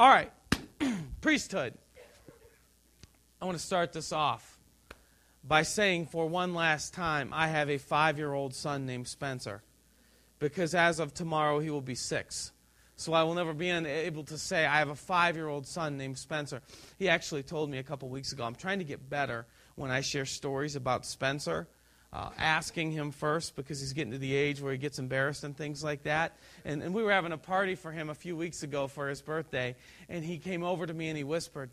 All right, priesthood. I want to start this off by saying for one last time I have a five year old son named Spencer because as of tomorrow he will be six. So I will never be able to say I have a five year old son named Spencer. He actually told me a couple weeks ago I'm trying to get better when I share stories about Spencer. Uh, asking him first because he's getting to the age where he gets embarrassed and things like that. And, and we were having a party for him a few weeks ago for his birthday, and he came over to me and he whispered,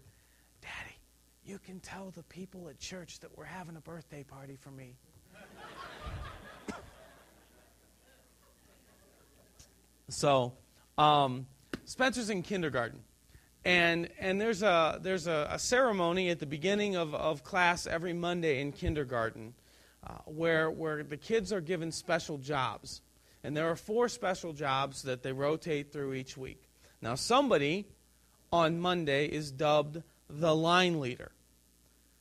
Daddy, you can tell the people at church that we're having a birthday party for me. so, um, Spencer's in kindergarten. And, and there's, a, there's a, a, ceremony at the beginning of, of class every Monday in kindergarten uh, where, where the kids are given special jobs. And there are four special jobs that they rotate through each week. Now, somebody on Monday is dubbed the line leader.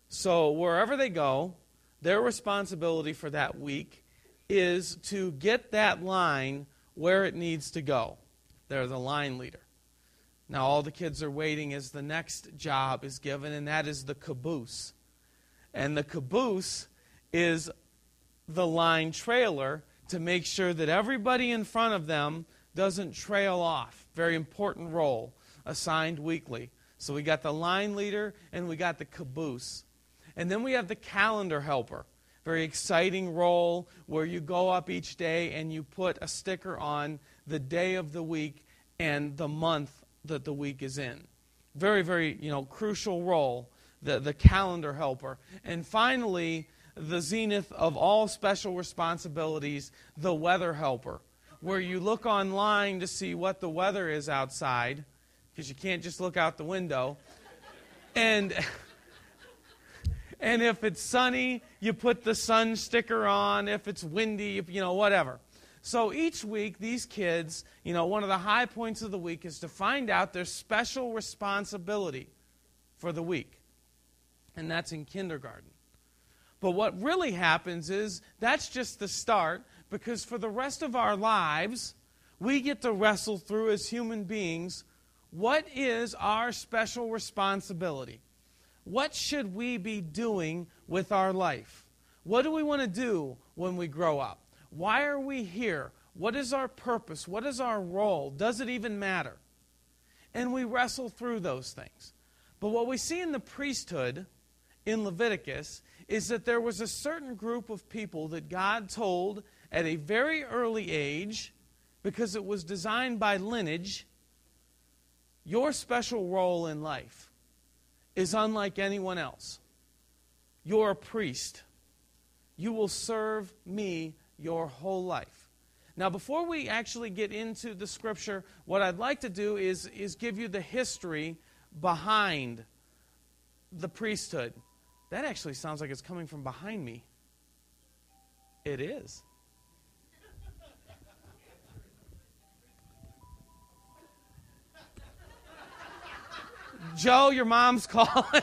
So, wherever they go, their responsibility for that week is to get that line where it needs to go. They're the line leader. Now, all the kids are waiting as the next job is given, and that is the caboose. And the caboose is the line trailer to make sure that everybody in front of them doesn't trail off. Very important role assigned weekly. So we got the line leader and we got the caboose. And then we have the calendar helper. Very exciting role where you go up each day and you put a sticker on the day of the week and the month that the week is in. Very, very, you know, crucial role, the, the calendar helper. And finally, the zenith of all special responsibilities, the weather helper, where you look online to see what the weather is outside, because you can't just look out the window. And And if it's sunny, you put the sun sticker on. If it's windy, you know, whatever. So each week, these kids, you know, one of the high points of the week is to find out their special responsibility for the week. And that's in kindergarten. But what really happens is that's just the start because for the rest of our lives, we get to wrestle through as human beings what is our special responsibility? What should we be doing with our life? What do we want to do when we grow up? Why are we here? What is our purpose? What is our role? Does it even matter? And we wrestle through those things. But what we see in the priesthood in Leviticus is that there was a certain group of people that God told at a very early age, because it was designed by lineage, your special role in life is unlike anyone else. You're a priest. You will serve me your whole life. Now, before we actually get into the scripture, what I'd like to do is, is give you the history behind the priesthood. That actually sounds like it's coming from behind me. It is. Joe, your mom's calling.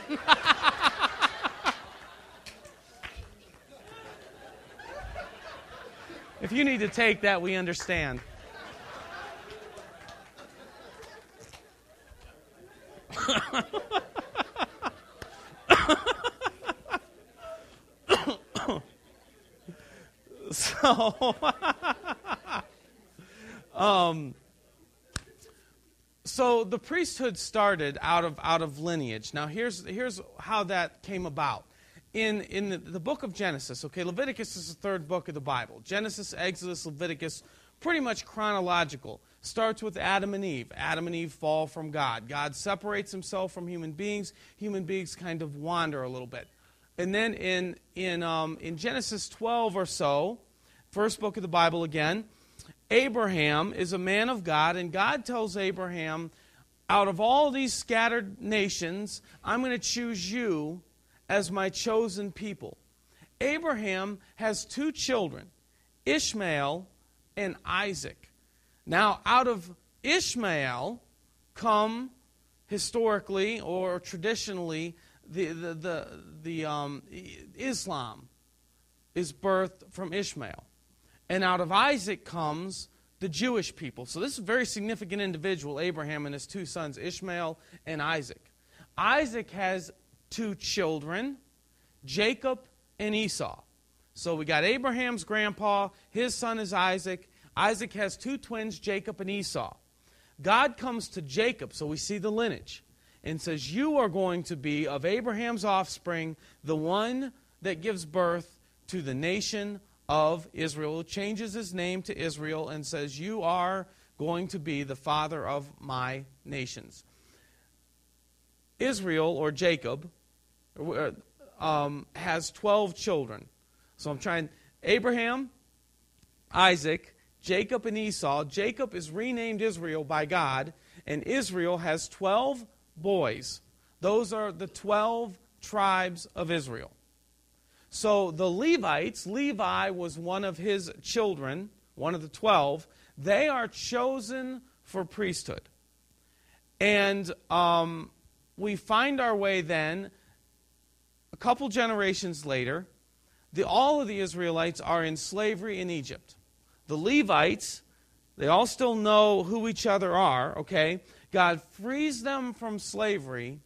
if you need to take that, we understand. So, um, so the priesthood started out of, out of lineage. Now, here's, here's how that came about. In, in the, the book of Genesis, okay, Leviticus is the third book of the Bible. Genesis, Exodus, Leviticus, pretty much chronological. Starts with Adam and Eve. Adam and Eve fall from God. God separates himself from human beings. Human beings kind of wander a little bit. And then in, in, um, in Genesis 12 or so, first book of the Bible again, Abraham is a man of God, and God tells Abraham, out of all these scattered nations, I'm going to choose you as my chosen people. Abraham has two children, Ishmael and Isaac. Now, out of Ishmael come historically or traditionally the, the, the, the um, Islam is birthed from Ishmael. And out of Isaac comes the Jewish people. So this is a very significant individual, Abraham and his two sons, Ishmael and Isaac. Isaac has two children, Jacob and Esau. So we got Abraham's grandpa, his son is Isaac. Isaac has two twins, Jacob and Esau. God comes to Jacob, so we see the lineage, and says, You are going to be of Abraham's offspring, the one that gives birth to the nation of Israel, changes his name to Israel, and says, You are going to be the father of my nations. Israel, or Jacob, uh, um, has 12 children. So I'm trying, Abraham, Isaac, Jacob, and Esau. Jacob is renamed Israel by God, and Israel has 12 boys. Those are the 12 tribes of Israel. So the Levites, Levi was one of his children, one of the 12. They are chosen for priesthood. And um, we find our way then, a couple generations later, the, all of the Israelites are in slavery in Egypt. The Levites, they all still know who each other are, okay? God frees them from slavery,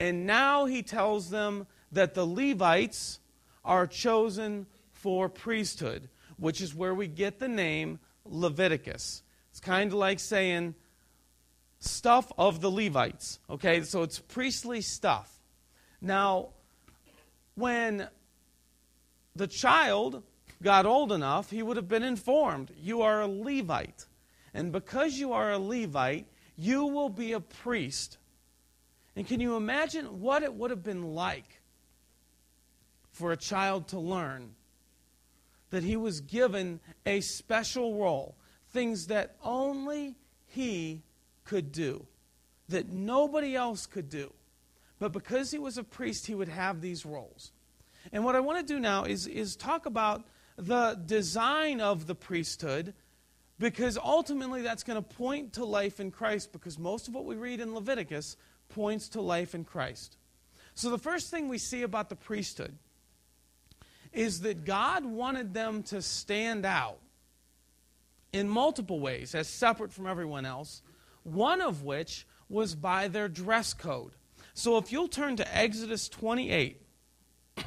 and now he tells them that the Levites are chosen for priesthood, which is where we get the name Leviticus. It's kind of like saying stuff of the Levites, okay? So it's priestly stuff. Now, when the child got old enough, he would have been informed you are a Levite. And because you are a Levite, you will be a priest. And can you imagine what it would have been like for a child to learn that he was given a special role, things that only he could do, that nobody else could do? But because he was a priest, he would have these roles. And what I want to do now is, is talk about the design of the priesthood because ultimately that's going to point to life in Christ because most of what we read in Leviticus points to life in Christ. So the first thing we see about the priesthood is that God wanted them to stand out in multiple ways as separate from everyone else, one of which was by their dress code. So if you'll turn to Exodus 28,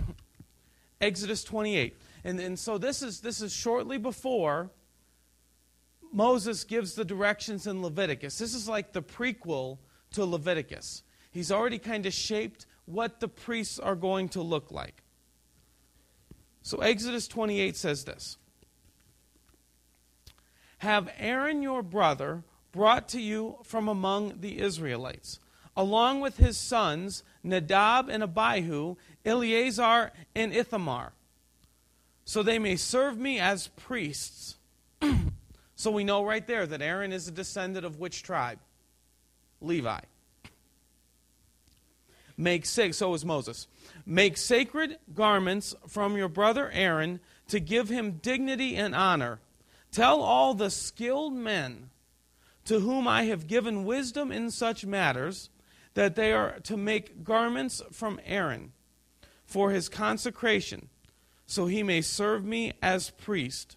Exodus 28. And, and so this is, this is shortly before Moses gives the directions in Leviticus. This is like the prequel to Leviticus. He's already kind of shaped what the priests are going to look like. So Exodus 28 says this Have Aaron your brother brought to you from among the Israelites, along with his sons Nadab and Abihu, Eleazar and Ithamar, so they may serve me as priests. so we know right there that Aaron is a descendant of which tribe? Levi. Make so is Moses. Make sacred garments from your brother Aaron to give him dignity and honor. Tell all the skilled men to whom I have given wisdom in such matters that they are to make garments from Aaron for his consecration, so he may serve me as priest.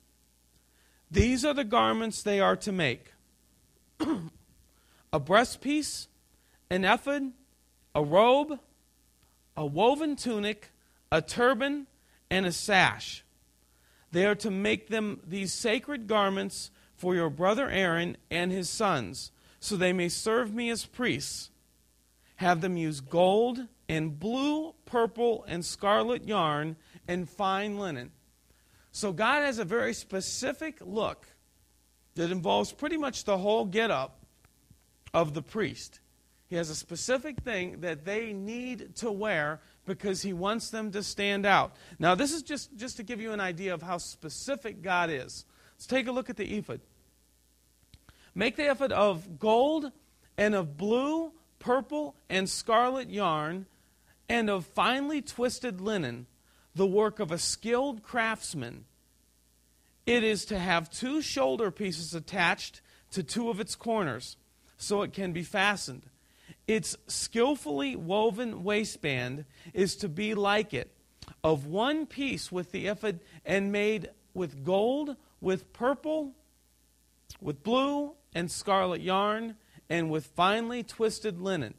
These are the garments they are to make a breastpiece, an ephod, a robe, a woven tunic, a turban, and a sash. They are to make them these sacred garments for your brother Aaron and his sons, so they may serve me as priests. Have them use gold and blue, purple, and scarlet yarn and fine linen. So God has a very specific look that involves pretty much the whole get up of the priest. He has a specific thing that they need to wear because he wants them to stand out. Now, this is just, just to give you an idea of how specific God is. Let's take a look at the ephod. Make the ephod of gold and of blue, purple, and scarlet yarn and of finely twisted linen, the work of a skilled craftsman. It is to have two shoulder pieces attached to two of its corners, so it can be fastened. Its skillfully woven waistband is to be like it, of one piece with the ephod, and made with gold, with purple, with blue and scarlet yarn and with finely twisted linen.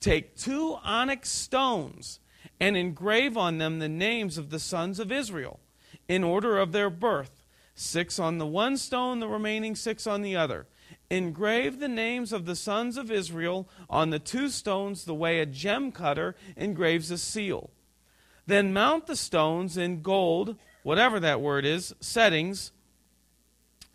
Take two onyx stones and engrave on them the names of the sons of Israel in order of their birth, six on the one stone, the remaining six on the other. Engrave the names of the sons of Israel on the two stones the way a gem cutter engraves a seal. Then mount the stones in gold, whatever that word is, settings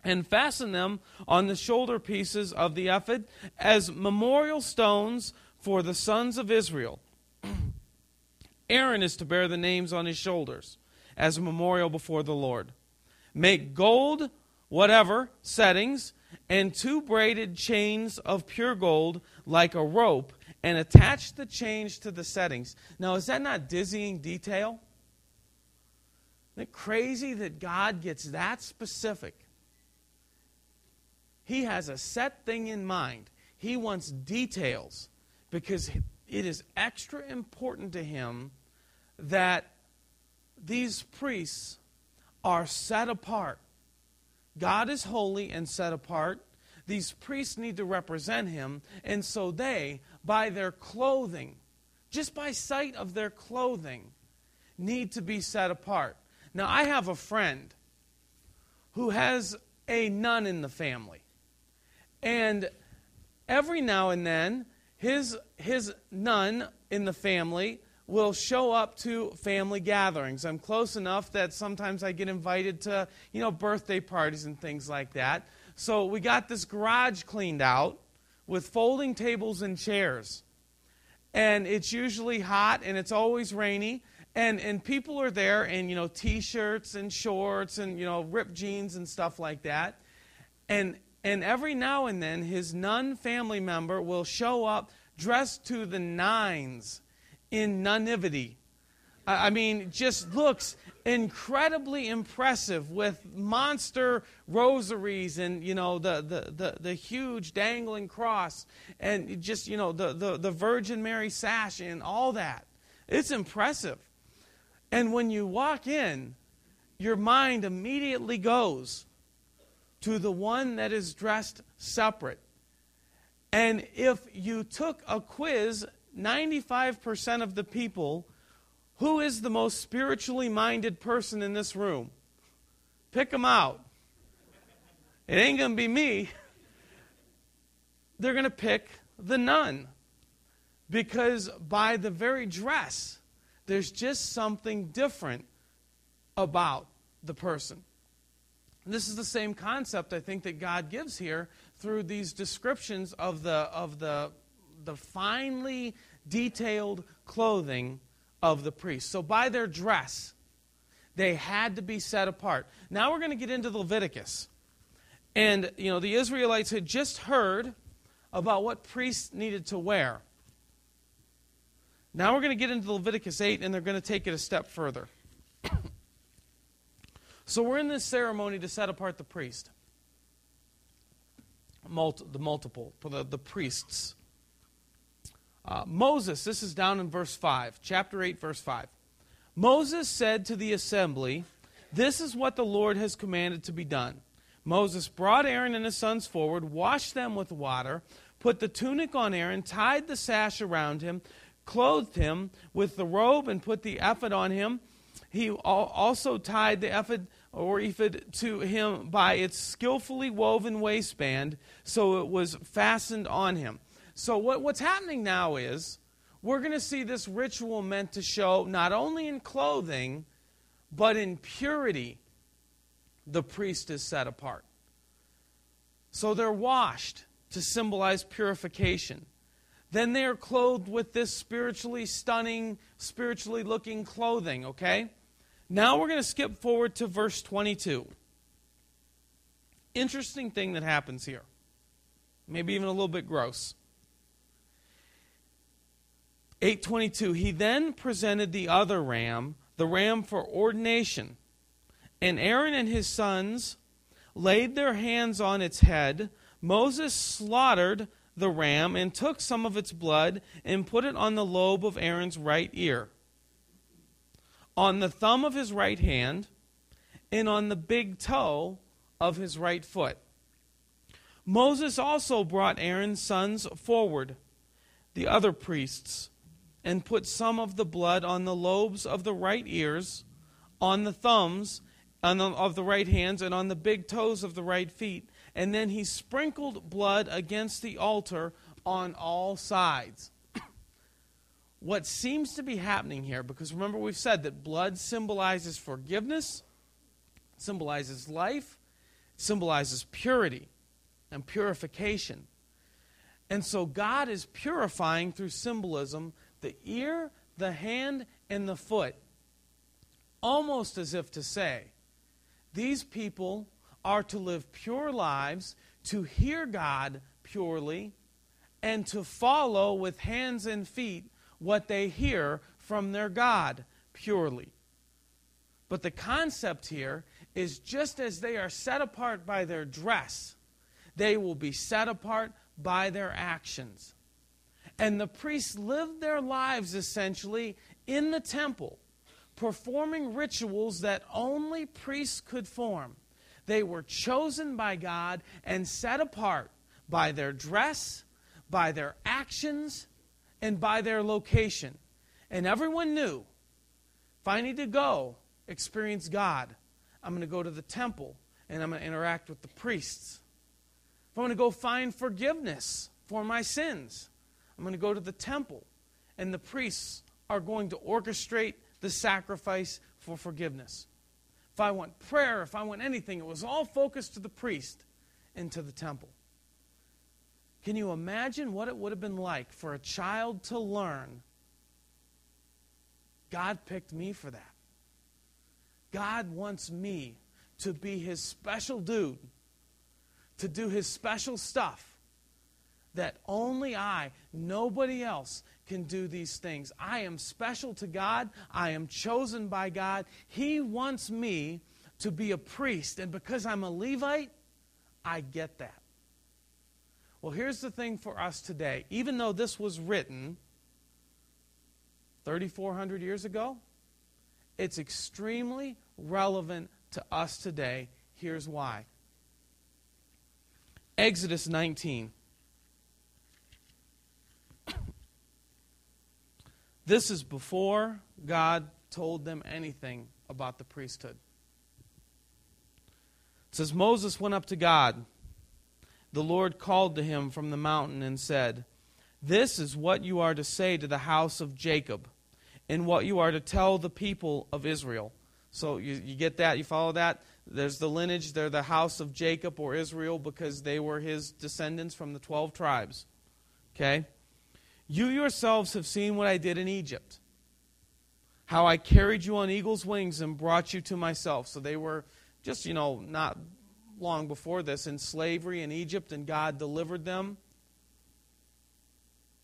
and fasten them on the shoulder pieces of the ephod as memorial stones for the sons of Israel. Aaron is to bear the names on his shoulders as a memorial before the Lord. Make gold, whatever, settings, and two braided chains of pure gold like a rope, and attach the chains to the settings. Now, is that not dizzying detail? Isn't it crazy that God gets that specific? He has a set thing in mind. He wants details because it is extra important to him that these priests are set apart. God is holy and set apart. These priests need to represent him, and so they, by their clothing, just by sight of their clothing, need to be set apart. Now, I have a friend who has a nun in the family. And every now and then, his, his nun in the family will show up to family gatherings. I'm close enough that sometimes I get invited to, you know, birthday parties and things like that. So we got this garage cleaned out with folding tables and chairs. And it's usually hot and it's always rainy. And, and people are there in, you know, t-shirts and shorts and, you know, ripped jeans and stuff like that. And and every now and then his nun family member will show up dressed to the nines in nunivity. I mean, just looks incredibly impressive with monster rosaries and, you know, the, the, the, the, huge dangling cross and just, you know, the, the, the Virgin Mary sash and all that. It's impressive. And when you walk in, your mind immediately goes to the one that is dressed separate. And if you took a quiz, 95% of the people, who is the most spiritually minded person in this room? Pick them out. It ain't going to be me. They're going to pick the nun. Because by the very dress, there's just something different about the person. And this is the same concept I think that God gives here through these descriptions of the of the the finely detailed clothing of the priest. So by their dress, they had to be set apart. Now we're going to get into Leviticus. And you know, the Israelites had just heard about what priests needed to wear. Now we're going to get into Leviticus 8 and they're going to take it a step further. So we're in this ceremony to set apart the priest, Multi, the multiple, the, the priests. Uh, Moses, this is down in verse 5, chapter 8, verse 5. Moses said to the assembly, This is what the Lord has commanded to be done. Moses brought Aaron and his sons forward, washed them with water, put the tunic on Aaron, tied the sash around him, clothed him with the robe, and put the ephod on him. He also tied the ephod or ephod to him by its skillfully woven waistband, so it was fastened on him. So, what, what's happening now is we're going to see this ritual meant to show not only in clothing, but in purity, the priest is set apart. So they're washed to symbolize purification. Then they are clothed with this spiritually stunning, spiritually looking clothing, okay? Now we're going to skip forward to verse 22. Interesting thing that happens here. Maybe even a little bit gross. 822 He then presented the other ram, the ram for ordination. And Aaron and his sons laid their hands on its head. Moses slaughtered the ram and took some of its blood and put it on the lobe of Aaron's right ear on the thumb of his right hand and on the big toe of his right foot. Moses also brought Aaron's sons forward, the other priests, and put some of the blood on the lobes of the right ears, on the thumbs on the, of the right hands, and on the big toes of the right feet. And then he sprinkled blood against the altar on all sides. what seems to be happening here, because remember we've said that blood symbolizes forgiveness, symbolizes life, symbolizes purity and purification. And so God is purifying through symbolism the ear, the hand, and the foot, almost as if to say, these people are to live pure lives, to hear God purely, and to follow with hands and feet what they hear from their God purely. But the concept here is just as they are set apart by their dress, they will be set apart by their actions. And the priests lived their lives essentially in the temple, performing rituals that only priests could form. They were chosen by God and set apart by their dress, by their actions, and by their location. And everyone knew if I need to go experience God, I'm going to go to the temple and I'm going to interact with the priests. If I'm going to go find forgiveness for my sins, I'm going to go to the temple, and the priests are going to orchestrate the sacrifice for forgiveness. If I want prayer, if I want anything, it was all focused to the priest and to the temple. Can you imagine what it would have been like for a child to learn God picked me for that? God wants me to be his special dude to do his special stuff that only I, nobody else, can do these things. I am special to God. I am chosen by God. He wants me to be a priest. And because I'm a Levite, I get that. Well, here's the thing for us today. Even though this was written 3,400 years ago, it's extremely relevant to us today. Here's why. Exodus 19. This is before God told them anything about the priesthood. It says Moses went up to God. The Lord called to him from the mountain and said, This is what you are to say to the house of Jacob, and what you are to tell the people of Israel. So you, you get that? You follow that? There's the lineage, they're the house of Jacob or Israel because they were his descendants from the 12 tribes. Okay? You yourselves have seen what I did in Egypt, how I carried you on eagle's wings and brought you to myself. So they were just, you know, not long before this in slavery in Egypt, and God delivered them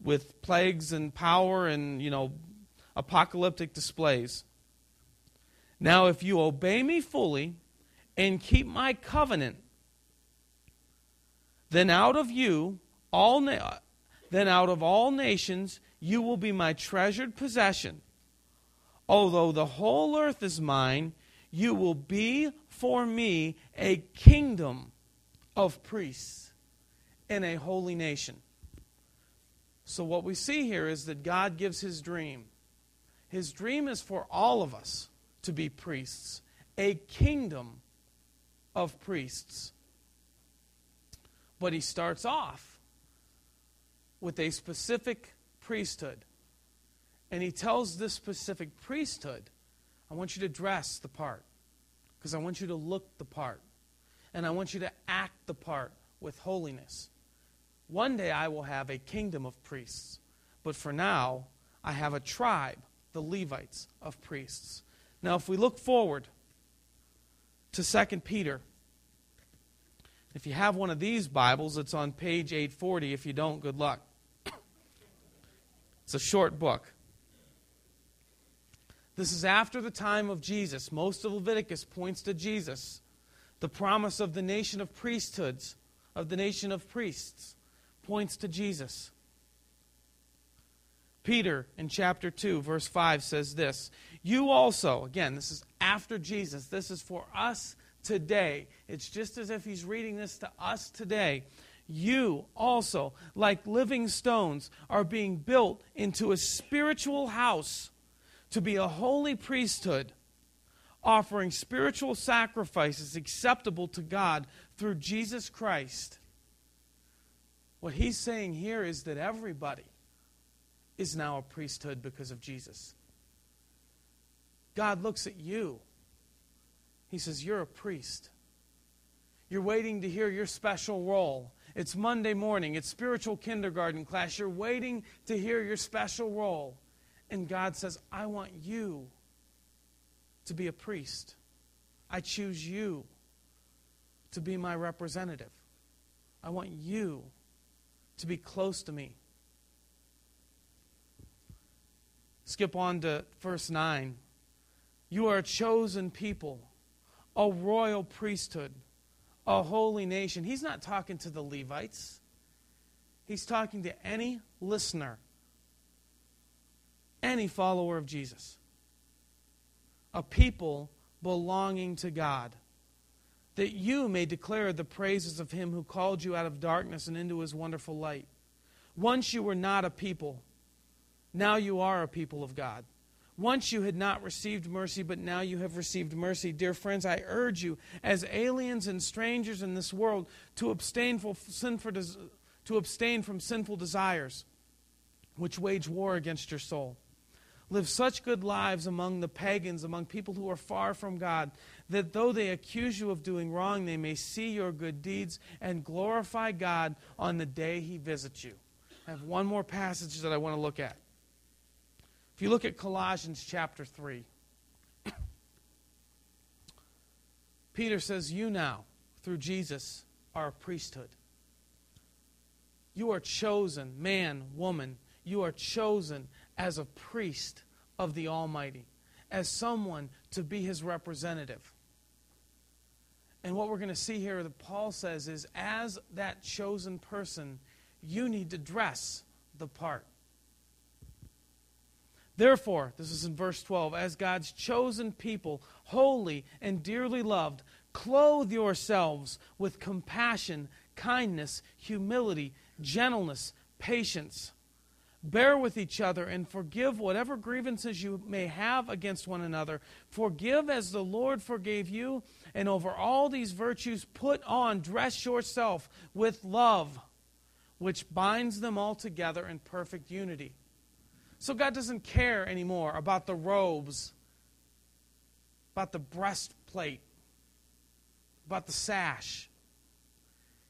with plagues and power and, you know, apocalyptic displays. Now, if you obey me fully, and keep my covenant, then out of you, all na- then out of all nations, you will be my treasured possession. Although the whole earth is mine, you will be for me a kingdom of priests and a holy nation. So, what we see here is that God gives his dream. His dream is for all of us to be priests, a kingdom of priests. But he starts off with a specific priesthood. And he tells this specific priesthood, I want you to dress the part, because I want you to look the part, and I want you to act the part with holiness. One day I will have a kingdom of priests, but for now I have a tribe, the Levites, of priests. Now, if we look forward to 2 Peter. If you have one of these Bibles, it's on page 840. If you don't, good luck. It's a short book. This is after the time of Jesus. Most of Leviticus points to Jesus. The promise of the nation of priesthoods, of the nation of priests, points to Jesus. Peter in chapter 2, verse 5 says this You also, again, this is after Jesus, this is for us today. It's just as if he's reading this to us today. You also, like living stones, are being built into a spiritual house to be a holy priesthood, offering spiritual sacrifices acceptable to God through Jesus Christ. What he's saying here is that everybody is now a priesthood because of Jesus. God looks at you. He says, You're a priest. You're waiting to hear your special role. It's Monday morning, it's spiritual kindergarten class. You're waiting to hear your special role. And God says, I want you to be a priest. I choose you to be my representative. I want you to be close to me. Skip on to verse 9. You are a chosen people, a royal priesthood, a holy nation. He's not talking to the Levites, he's talking to any listener, any follower of Jesus. A people belonging to God, that you may declare the praises of him who called you out of darkness and into his wonderful light. Once you were not a people now you are a people of God. Once you had not received mercy, but now you have received mercy. Dear friends, I urge you, as aliens and strangers in this world, to abstain from sinful, to abstain from sinful desires, which wage war against your soul. Live such good lives among the pagans, among people who are far from God, that though they accuse you of doing wrong, they may see your good deeds and glorify God on the day He visits you. I have one more passage that I want to look at. If you look at Colossians chapter 3, Peter says, You now, through Jesus, are a priesthood. You are chosen, man, woman, you are chosen as a priest of the Almighty, as someone to be his representative. And what we're going to see here that Paul says is, as that chosen person, you need to dress the part. Therefore, this is in verse 12, as God's chosen people, holy and dearly loved, clothe yourselves with compassion, kindness, humility, gentleness, patience. Bear with each other and forgive whatever grievances you may have against one another. Forgive as the Lord forgave you. And over all these virtues, put on, dress yourself with love, which binds them all together in perfect unity. So God doesn't care anymore about the robes, about the breastplate, about the sash.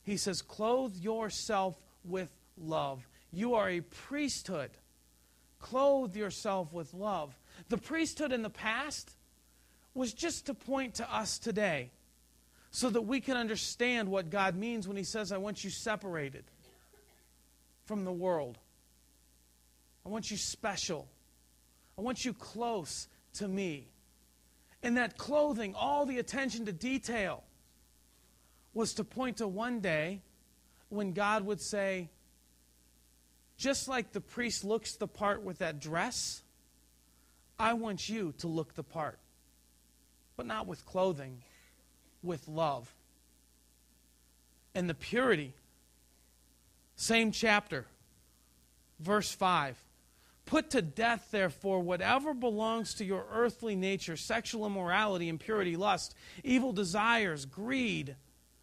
He says, Clothe yourself with love. You are a priesthood. Clothe yourself with love. The priesthood in the past was just to point to us today so that we can understand what God means when He says, I want you separated from the world. I want you special. I want you close to me. And that clothing, all the attention to detail, was to point to one day when God would say, just like the priest looks the part with that dress, I want you to look the part. But not with clothing, with love. And the purity, same chapter, verse 5. Put to death, therefore, whatever belongs to your earthly nature sexual immorality, impurity, lust, evil desires, greed,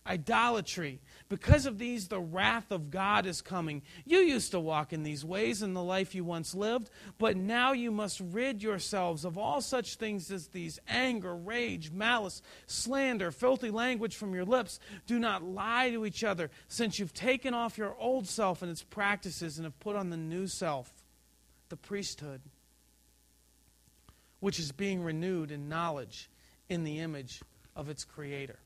idolatry. Because of these, the wrath of God is coming. You used to walk in these ways in the life you once lived, but now you must rid yourselves of all such things as these anger, rage, malice, slander, filthy language from your lips. Do not lie to each other, since you've taken off your old self and its practices and have put on the new self the priesthood, which is being renewed in knowledge in the image of its creator.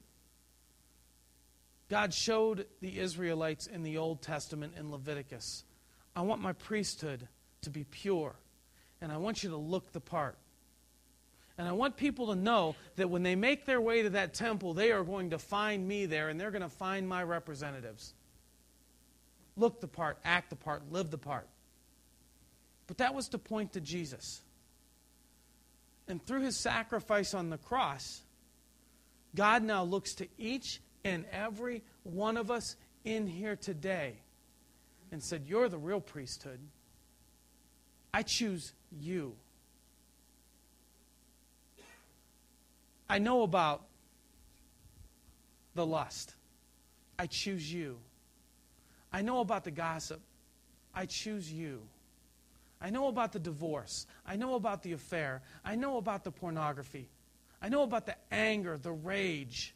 God showed the Israelites in the Old Testament in Leviticus I want my priesthood to be pure, and I want you to look the part. And I want people to know that when they make their way to that temple, they are going to find me there and they're going to find my representatives. Look the part, act the part, live the part. But that was to point to Jesus. And through his sacrifice on the cross, God now looks to each and every one of us in here today and said, You're the real priesthood, I choose you. I know about the lust. I choose you. I know about the gossip. I choose you. I know about the divorce. I know about the affair. I know about the pornography. I know about the anger, the rage.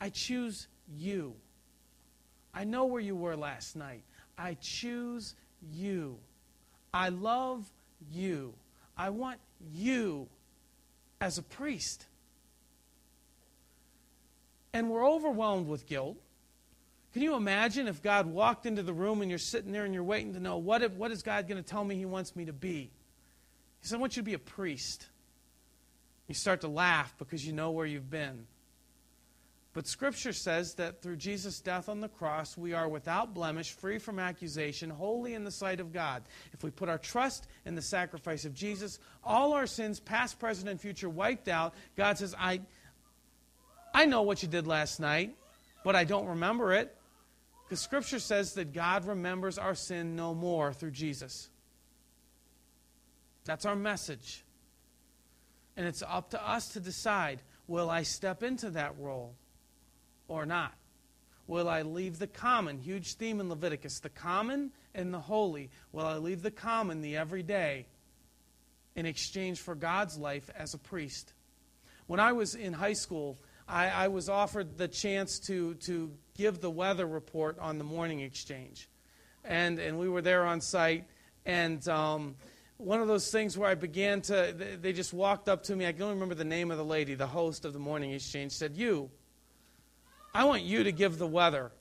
I choose you. I know where you were last night. I choose you. I love you. I want you as a priest. And we're overwhelmed with guilt. Can you imagine if God walked into the room and you're sitting there and you're waiting to know what, if, what is God going to tell me He wants me to be? He said, I want you to be a priest. You start to laugh because you know where you've been. But Scripture says that through Jesus' death on the cross, we are without blemish, free from accusation, holy in the sight of God. If we put our trust in the sacrifice of Jesus, all our sins, past, present, and future, wiped out. God says, I, I know what you did last night, but I don't remember it. Because Scripture says that God remembers our sin no more through Jesus. That's our message. And it's up to us to decide will I step into that role? or not? Will I leave the common? Huge theme in Leviticus the common and the holy. Will I leave the common, the everyday, in exchange for God's life as a priest? When I was in high school, I, I was offered the chance to, to give the weather report on the morning exchange. And, and we were there on site. And um, one of those things where I began to, they just walked up to me. I only remember the name of the lady, the host of the morning exchange, said, You, I want you to give the weather.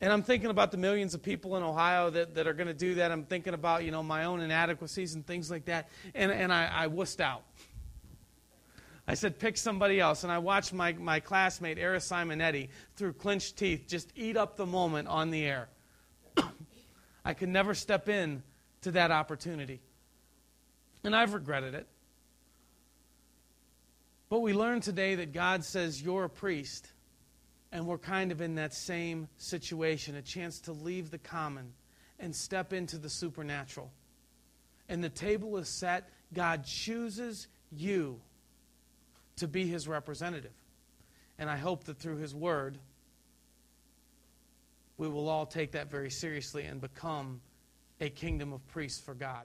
And I'm thinking about the millions of people in Ohio that, that are going to do that. I'm thinking about, you know, my own inadequacies and things like that. And, and I, I wussed out. I said, pick somebody else. And I watched my, my classmate, Era Simonetti, through clenched teeth, just eat up the moment on the air. I could never step in to that opportunity. And I've regretted it. But we learned today that God says, You're a priest. And we're kind of in that same situation a chance to leave the common and step into the supernatural. And the table is set. God chooses you to be his representative. And I hope that through his word, we will all take that very seriously and become a kingdom of priests for God.